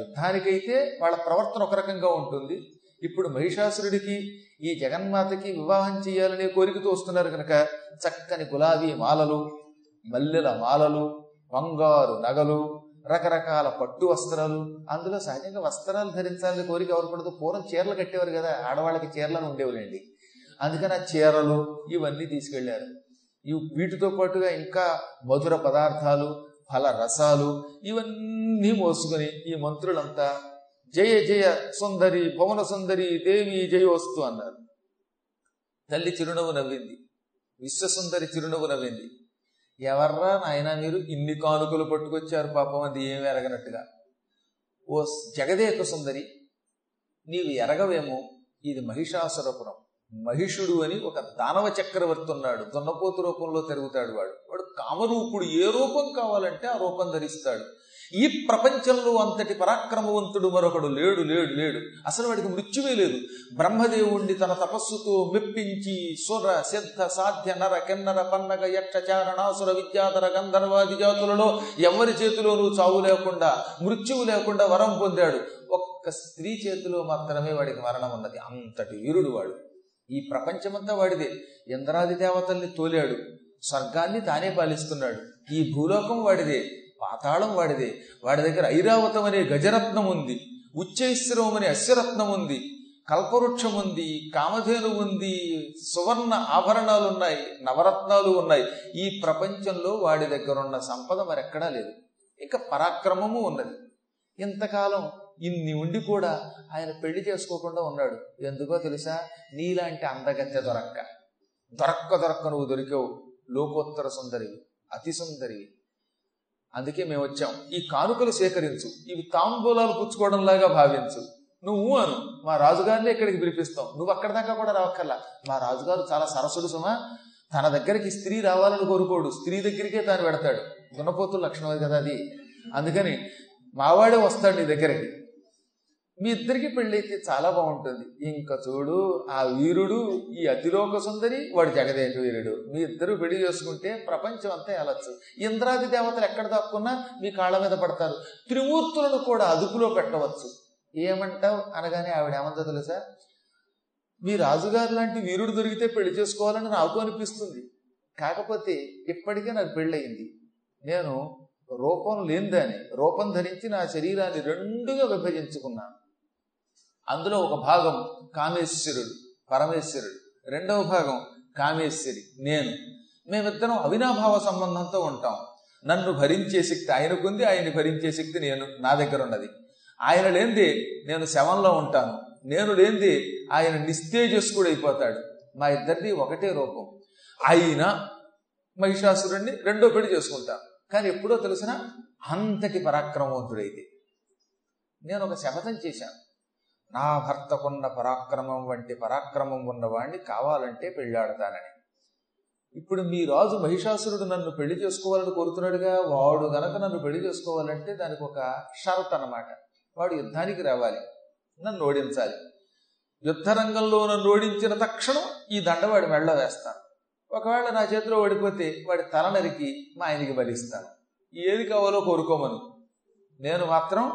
యుద్ధానికైతే వాళ్ళ ప్రవర్తన ఒక రకంగా ఉంటుంది. ఇప్పుడు మహిషాసురుడికి ఈ జగన్మాతకి వివాహం చేయాలనే కోరికతో వస్తున్నారు కనుక చక్కని గులాబీ మాలలు మల్లెల మాలలు బంగారు నగలు రకరకాల పట్టు వస్త్రాలు. అందులో సహజంగా వస్త్రాలు ధరించాలని కోరిక ఎవరు పడదు పూర్వం చీరలు కట్టేవారు కదా ఆడవాళ్ళకి చీరలను ఉండేవాళ్ళండి. అందుకని ఆ చీరలు ఇవన్నీ తీసుకెళ్ళారు. వీటితో పాటుగా ఇంకా మధుర పదార్థాలు ఫల రసాలు ఇవన్నీ మోసుకొని ఈ మంత్రులంతా జయ జయ సుందరి భవన సుందరి దేవి జయోస్తు అన్నారు. తల్లి చిరునవ్వు నవ్వింది. విశ్వసుందరి చిరునవ్వు నవ్వింది. ఎవర్రా నాయన మీరు? ఇన్ని కానుకలు పట్టుకొచ్చారు పాపం అది ఏమి ఎరగనట్టుగా. ఓ జగదేక సుందరి నీవు ఎరగవేమో ఇది మహిషాసురపురం. మహిషుడు అని ఒక దానవ చక్రవర్తి ఉన్నాడు. దున్నపోతు రూపంలో తిరుగుతాడు వాడు. వాడు కామరూపుడు. ఏ రూపం కావాలంటే ఆ రూపం ధరిస్తాడు. ఈ ప్రపంచంలో అంతటి పరాక్రమవంతుడు మరొకడు లేడు లేడు లేడు. అసలు వాడికి మృత్యువే లేదు. బ్రహ్మదేవుణ్ణి తన తపస్సుతో మెప్పించి సుర సిద్ధ సాధ్య నర కిన్నర పన్నగ యక్షచారణాసుర విద్యాధర గంధర్వాది జాతులలో ఎవరి చేతిలోనూ చావు లేకుండా మృత్యువు లేకుండా వరం పొందాడు. ఒక్క స్త్రీ చేతిలో మాత్రమే వాడికి మరణం ఉన్నది. అంతటి వీరుడు వాడు. ఈ ప్రపంచమంతా వాడిదే. ఇంద్రాది దేవతల్ని తోలాడు. స్వర్గాన్ని తానే పాలిస్తున్నాడు. ఈ భూలోకం వాడిదే. పాతాళం వాడిదే. వాడి దగ్గర ఐరావతం అనే గజరత్నం ఉంది. ఉచ్చైశ్వరం అనే అశ్వరత్నం ఉంది. కల్పవృక్షం ఉంది. కామధేను ఉంది. సువర్ణ ఆభరణాలు ఉన్నాయి. నవరత్నాలు ఉన్నాయి. ఈ ప్రపంచంలో వాడి దగ్గర ఉన్న సంపద మరెక్కడా లేదు. ఇంకా పరాక్రమము ఉన్నది. ఇంతకాలం ఇన్ని ఉండి కూడా ఆయన పెళ్ళి చేసుకోకుండా ఉన్నాడు. ఎందుకో తెలుసా? నీలాంటి అందగత్తె దొరక్క. దొరక్క దొరక్క నువ్వు దొరికావు. లోకోత్తర సుందరివి. అతి సుందరివి. అందుకే మేము వచ్చాం. ఈ కానుకలు సేకరించు. ఇవి తాంబూలాలు పుచ్చుకోవడం లాగా భావించు. నువ్వు అను. మా రాజుగారిని ఇక్కడికి పిలిపిస్తాం. నువ్వు అక్కడి దాకా కూడా రావక్కర్లా. మా రాజుగారు చాలా సరసుడు సుమా. తన దగ్గరికి స్త్రీ రావాలని కోరుకోడు. స్త్రీ దగ్గరికే తాను పెడతాడు. దున్నపోతుల లక్షణం కదా అది. అందుకని మావాడే వస్తాడు నీ దగ్గరికి. మీ ఇద్దరికి పెళ్ళైతే చాలా బాగుంటుంది. ఇంకా చూడు ఆ వీరుడు ఈ అతిలోక సుందరి వాడు జగదేక వీరుడు. మీ ఇద్దరు పెళ్ళి చేసుకుంటే ప్రపంచం అంతా వెళ్ళచ్చు ఇంద్రాది దేవతలు ఎక్కడ దాక్కున్నా మీ కాళ్ళ మీద పడతారు. త్రిమూర్తులను కూడా అదుపులో పెట్టవచ్చు. ఏమంటావు? అనగానే ఆవిడ ఏమందో తెలుసా? మీ రాజుగారు లాంటి వీరుడు దొరికితే పెళ్ళి చేసుకోవాలని నాకు అనిపిస్తుంది. కాకపోతే ఇప్పటికే నాకు పెళ్ళయింది. నేను రూపం లేనిదాన్ని రూపం ధరించి నా శరీరాన్ని రెండుగా విభజించుకున్నాను. అందులో ఒక భాగం కామేశ్వరుడు పరమేశ్వరుడు. రెండవ భాగం కామేశ్వరి నేను. మేమిద్దరం అవినాభావ సంబంధంతో ఉంటాం. నన్ను భరించే శక్తి ఆయనకుంది ఆయన్ని భరించే శక్తి నేను నా దగ్గర ఉన్నది. ఆయన లేనిది నేను శవంలో ఉంటాను. నేను లేనిది ఆయన నిస్తేజస్కుడు అయిపోతాడు మా ఇద్దరిది ఒకటే రూపం. అయినా మహిషాసురుణ్ణి రెండో పెళ్ళి చేసుకుంటాను కానీ ఎప్పుడో తెలిసిన అంతటి పరాక్రమవంతుడైతే. నేను ఒక శపథం చేశాను. నా భర్తకున్న పరాక్రమం వంటి పరాక్రమం ఉన్నవాణ్ణి కావాలంటే పెళ్ళాడతానని. ఇప్పుడు మీ రాజు మహిషాసురుడు నన్ను పెళ్ళి చేసుకోవాలని కోరుతున్నాడుగా వాడు గనక నన్ను పెళ్ళి చేసుకోవాలంటే దానికి ఒక షరత్ అన్నమాట. వాడు యుద్ధానికి రావాలి నన్ను ఓడించాలి. యుద్ధ రంగంలో నన్ను ఓడించిన తక్షణం ఈ దండవాడి మెళ్ళ వేస్తాను ఒకవేళ నా చేతిలో ఓడిపోతే వాడి తల నరికి మా ఆయనకి భరిస్తాను ఏది కావాలో కోరుకోమను. నేను మాత్రం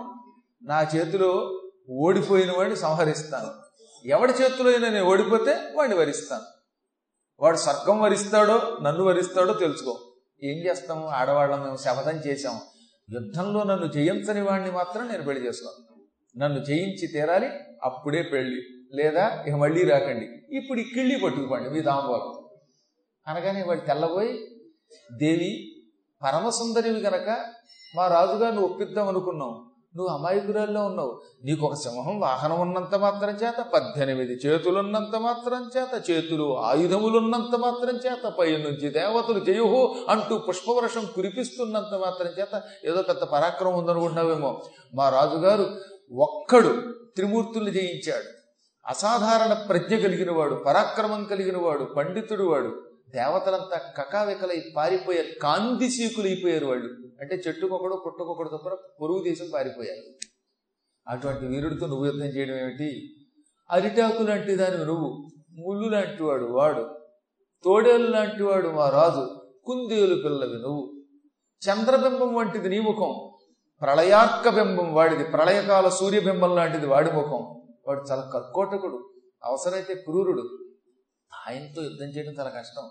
నా చేతిలో ఓడిపోయిన వాడిని సంహరిస్తాను. ఎవడి చేతిలో అయినా నేను ఓడిపోతే వాడిని వరిస్తాను. వాడు స్వర్గం వరిస్తాడో నన్ను వరిస్తాడో తెలుసుకో. ఏం చేస్తాము ఆడవాళ్ళం మేము శపథం చేశాము యుద్ధంలో నన్ను జయించని వాడిని మాత్రం నేను పెళ్ళి చేసుకోను. నన్ను జయించి తీరాలి అప్పుడే పెళ్ళి లేదా ఇక మళ్ళీ రాకండి. ఇప్పుడు ఈ కిళ్ళి పట్టుకుపోండి మీ దాంబోలు. అనగానే వాడు తెల్లబోయి దేవి పరమసుందరివి గనక మా రాజుగారిని ఒప్పిద్దాం అనుకున్నాం. నువ్వు అమాయకురాల్లో ఉన్నావు. నీకు ఒక సింహం వాహనం ఉన్నంత మాత్రం చేత పద్దెనిమిది చేతులున్నంత మాత్రం చేత చేతులు ఆయుధములున్నంత మాత్రం చేత పై నుంచి దేవతలు జయుహో అంటూ పుష్పవర్షం కురిపిస్తున్నంత మాత్రం చేత ఏదో పెద్ద పరాక్రమం ఉందనుకుంటున్నావేమో. మా రాజుగారు ఒక్కడు త్రిమూర్తులు జయించాడు. అసాధారణ ప్రజ్ఞ కలిగినవాడు పరాక్రమం కలిగినవాడు పండితుడు వాడు. దేవతలంతా కకావికలై పారిపోయారు అయిపోయారు వాళ్ళు. అంటే చెట్టుకొకడు పుట్టుకొకడు తప్ప పొరుగు దేశం పారిపోయారు. అటువంటి వీరుడితో నువ్వు యుద్ధం చేయడం ఏమిటి? అరిటాకు లాంటి దాని నువ్వు ముళ్ళు లాంటి వాడు వాడు తోడేలు లాంటి వాడు మా రాజు కుందేలు పిల్లవి నువ్వు. చంద్రబింబం వంటిది నీ ముఖం ప్రళయార్క బింబం వాడిది ప్రళయకాల సూర్యబింబం లాంటిది వాడి ముఖం. వాడు చాలా కర్కోటకుడు అవసరమైతే క్రూరుడు. ఆయనతో యుద్ధం చేయడం చాలా కష్టం.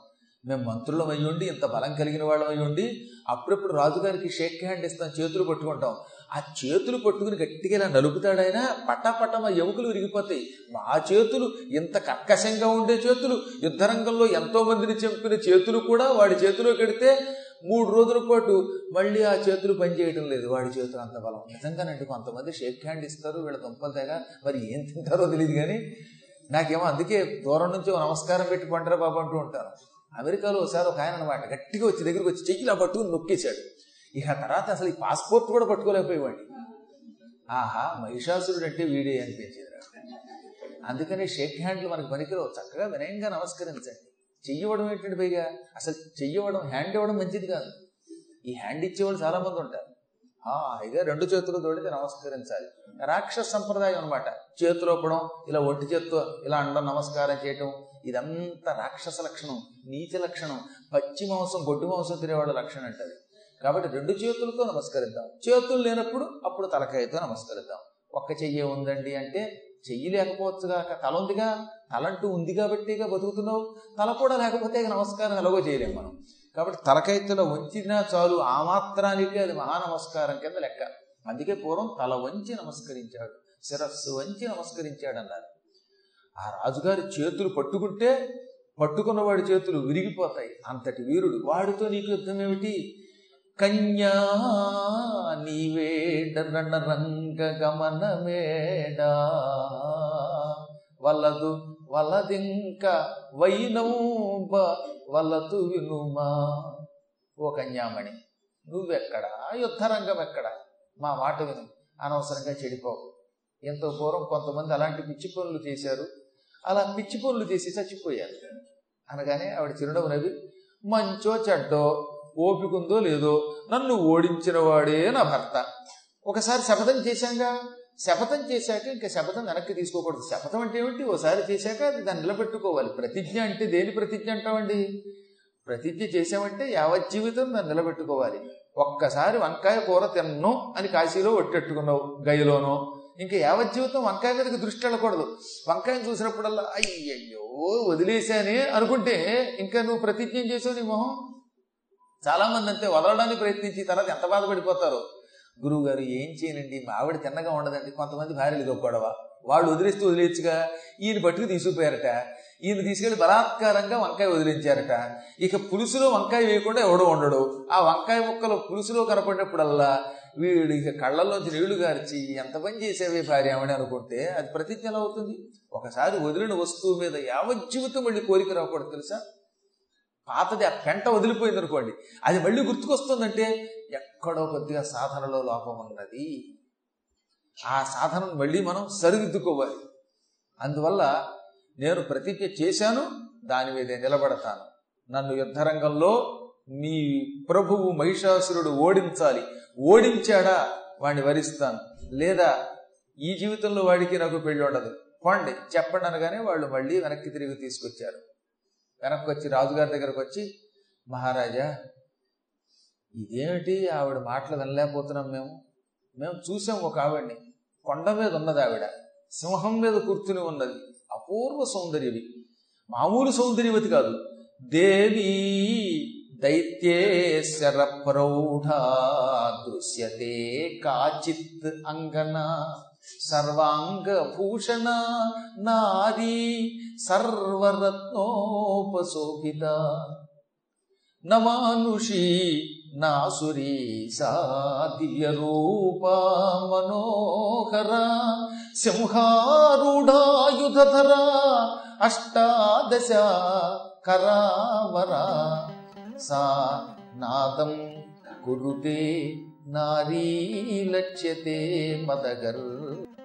మేము మంత్రులం అయ్యుండి ఇంత బలం కలిగిన వాళ్ళం అయ్యుండి అప్పుడప్పుడు రాజుగారికి షేక్ హ్యాండ్ ఇస్తాం చేతులు పట్టుకుంటాం. ఆ చేతులు పట్టుకుని గట్టిగా ఇలా నలుపుతాడు ఆయన పట్టా మా ఎముకలు విరిగిపోతాయి. మా చేతులు ఇంత కర్కశంగా ఉండే చేతులు యుద్ధరంగంలో ఎంతో మందిని చంపిన చేతులు కూడా వాడి చేతిలో కడితే మూడు రోజుల పాటు మళ్ళీ ఆ చేతులు పనిచేయడం లేదు. వాడి చేతులు అంత బలం. నిజంగానండి కొంతమంది షేక్ హ్యాండ్ ఇస్తారు వీళ్ళ దుంపలు తెగ. మరి ఏం తింటారో తెలియదు కానీ నాకేమో అందుకే దూరం నుంచి నమస్కారం పెట్టి పంటరా బాబు అంటూ ఉంటాను. అమెరికాలో ఒకసారి ఒక ఆయన అనమాట గట్టిగా వచ్చి దగ్గరికి వచ్చి చెయ్యిలా పట్టుకుని నొక్కేశాడు. ఇక తర్వాత అసలు ఈ పాస్పోర్ట్ కూడా పట్టుకోలేకపోయేవాడిని. ఆహా మహిషాసురుడు అంటే వీడే అనిపించేది నాకు. అందుకని షేక్ హ్యాండ్లు మనకు పనికిరావు. చక్కగా వినయంగా నమస్కరించండి. చెయ్యవడం ఏంటంటే పైగా అసలు చెయ్యవడం హ్యాండ్ ఇవ్వడం మంచిది కాదు. ఈ హ్యాండ్ ఇచ్చేవాళ్ళు చాలా మంది ఉంటారు. హాయిగా రెండు చేతులు తోడితే నమస్కరించాలి. రాక్షస సంప్రదాయం అనమాట చేతులు ఇలా ఒంటి చేత్తో ఇలా అండం నమస్కారం చేయటం ఇదంతా రాక్షస లక్షణం నీచ లక్షణం. పచ్చి మాంసం గొడ్డు మాంసం తినేవాళ్ళ లక్షణం అంటది కాబట్టి రెండు చేతులతో నమస్కరిద్దాం. చేతులు లేనప్పుడు అప్పుడు తలకాయతో నమస్కరిద్దాం. ఒక్క చెయ్యి ఉందండి అంటే చెయ్యి లేకపోవచ్చుగా తల ఉందిగా తలంటూ ఉంది కాబట్టిగా బతుకుతున్నావు. తల కూడా లేకపోతే నమస్కారం ఎలాగో చేయలేము మనం. కాబట్టి తలకైతలో వంచినా చాలు ఆ మాత్రానికి అది మహా నమస్కారం కింద లెక్క. అందుకే పూర్వం తల వంచి నమస్కరించాడు శిరస్సు వంచి నమస్కరించాడు అన్నారు ఆ రాజుగారి చేతులు పట్టుకుంటే పట్టుకున్నవాడి చేతులు విరిగిపోతాయి. అంతటి వీరుడు. వాడితో నీకు యుద్ధం ఏమిటి? కన్యా నీవేడ రంగ గమన మేడా వలదింక వైనంబ వలతు వినుమా. ఓ కన్యామణి నువ్వెక్కడా? యుద్ధరంగం ఎక్కడ? మా మాట విను అనవసరంగా చెడిపోవు ఎంతో పూర్వం కొంతమంది అలాంటి పిచ్చి పనులు చేశారు. అలా పిచ్చి పనులు చేసి చచ్చిపోయారు. అనగానే ఆవిడ చిరునవ్వు నవ్వి మంచో చెడ్డో ఓపికుందో లేదో నన్ను ఓడించిన వాడే నా భర్త. ఒకసారి శపథం చేశాంగా? శపథం చేశాక ఇంకా శపథం వెనక్కి తీసుకోకూడదు. శపథం అంటే ఏమిటి? ఓసారి చేశాక అది దాన్ని నిలబెట్టుకోవాలి. ప్రతిజ్ఞ అంటే దేని ప్రతిజ్ఞ అంటామండి? ప్రతిజ్ఞ చేసామంటే యావత్ జీవితం దాన్ని నిలబెట్టుకోవాలి. ఒక్కసారి వంకాయ కూర తిన్ను అని కాశీలో ఒట్టెట్టుకున్నావు గయలోనో ఇంకా యావత్ జీవితం వంకాయ మీదకి దృష్టి వెళ్ళకూడదు. వంకాయని చూసినప్పుడల్లా అయ్యయ్యో వదిలేశానే అనుకుంటే ఇంకా నువ్వు ప్రతిజ్ఞ చేసావు నీ మొహం? చాలామంది అంతే వదలడానికి ప్రయత్నించి తర్వాత ఎంత బాధపడిపోతారో. గురువు గారు ఏం చేయనండి? మా ఆవిడ తిన్నగా ఉండదండి. కొంతమంది భార్యలు గొడవ. వాళ్ళు వదిలేస్తూ వదిలేచ్చుగా ఈయన పట్టుకు తీసుకుపోయారట. ఈయన తీసుకెళ్ళి బలాత్కారంగా వంకాయ వదిలించారట. ఇక పులుసులో వంకాయ వేయకుండా ఎవడో ఉండడు. ఆ వంకాయ ముక్కలు పులుసులో కనపడినప్పుడల్లా వీడు ఇక కళ్ళల్లోంచి నీళ్ళు గార్చి ఎంత పని చేసేవే భార్య? ఆవిడ అనుకుంటే అది ప్రతిజ్ఞ ఎలా అవుతుంది. ఒకసారి వదిలిన వస్తువు మీద యావజ్జీవితం మళ్ళీ కోరిక రాకూడదు తెలుసా? పాతది ఆ పెంట వదిలిపోయింది అనుకోండి అది మళ్ళీ గుర్తుకొస్తుందంటే ఎక్కడో కొద్దిగా సాధనలో లోపం ఉన్నది. ఆ సాధనను మళ్ళీ మనం సరిదిద్దుకోవాలి. అందువల్ల నేను ప్రతిజ్ఞ చేశాను దాని మీద నిలబడతాను. నన్ను యుద్ధరంగంలో నీ ప్రభువు మహిషాసురుడు ఓడించాలి. ఓడించాడా? వాడిని వరిస్తాను. లేదా ఈ జీవితంలో వాడికి నాకు పెళ్ళి ఉండదు. పోండి చెప్పండి అనగానే వాళ్ళు మళ్ళీ వెనక్కి తిరిగి తీసుకొచ్చారు. వెనక్కి వచ్చి రాజుగారి దగ్గరకు వచ్చి మహారాజా ఇదేమిటి? ఆవిడ మాటలు వినలేకపోతున్నాం మేము. మేము చూసాం ఒక ఆవిడ్ని. కొండ మీద ఉన్నది ఆవిడ. సింహం మీద కూర్చుని ఉన్నది. అపూర్వ సౌందర్యవి. మామూలు సౌందర్యవతి కాదు. దేవి దైత్యేశ్వర ప్రౌఢ దృశ్యతే కాచిత్ అంగన. సర్వాంగ భూషణ నారీ సర్వరత్నోపశోభిత. నమానుషి నాసురీ సా దివ్య రూపా మనోహర సింహారూఢాయుధర అష్టాదశ కరావరా. సా నాదం కురుతే నారీ లక్ష్యతే మదగర్.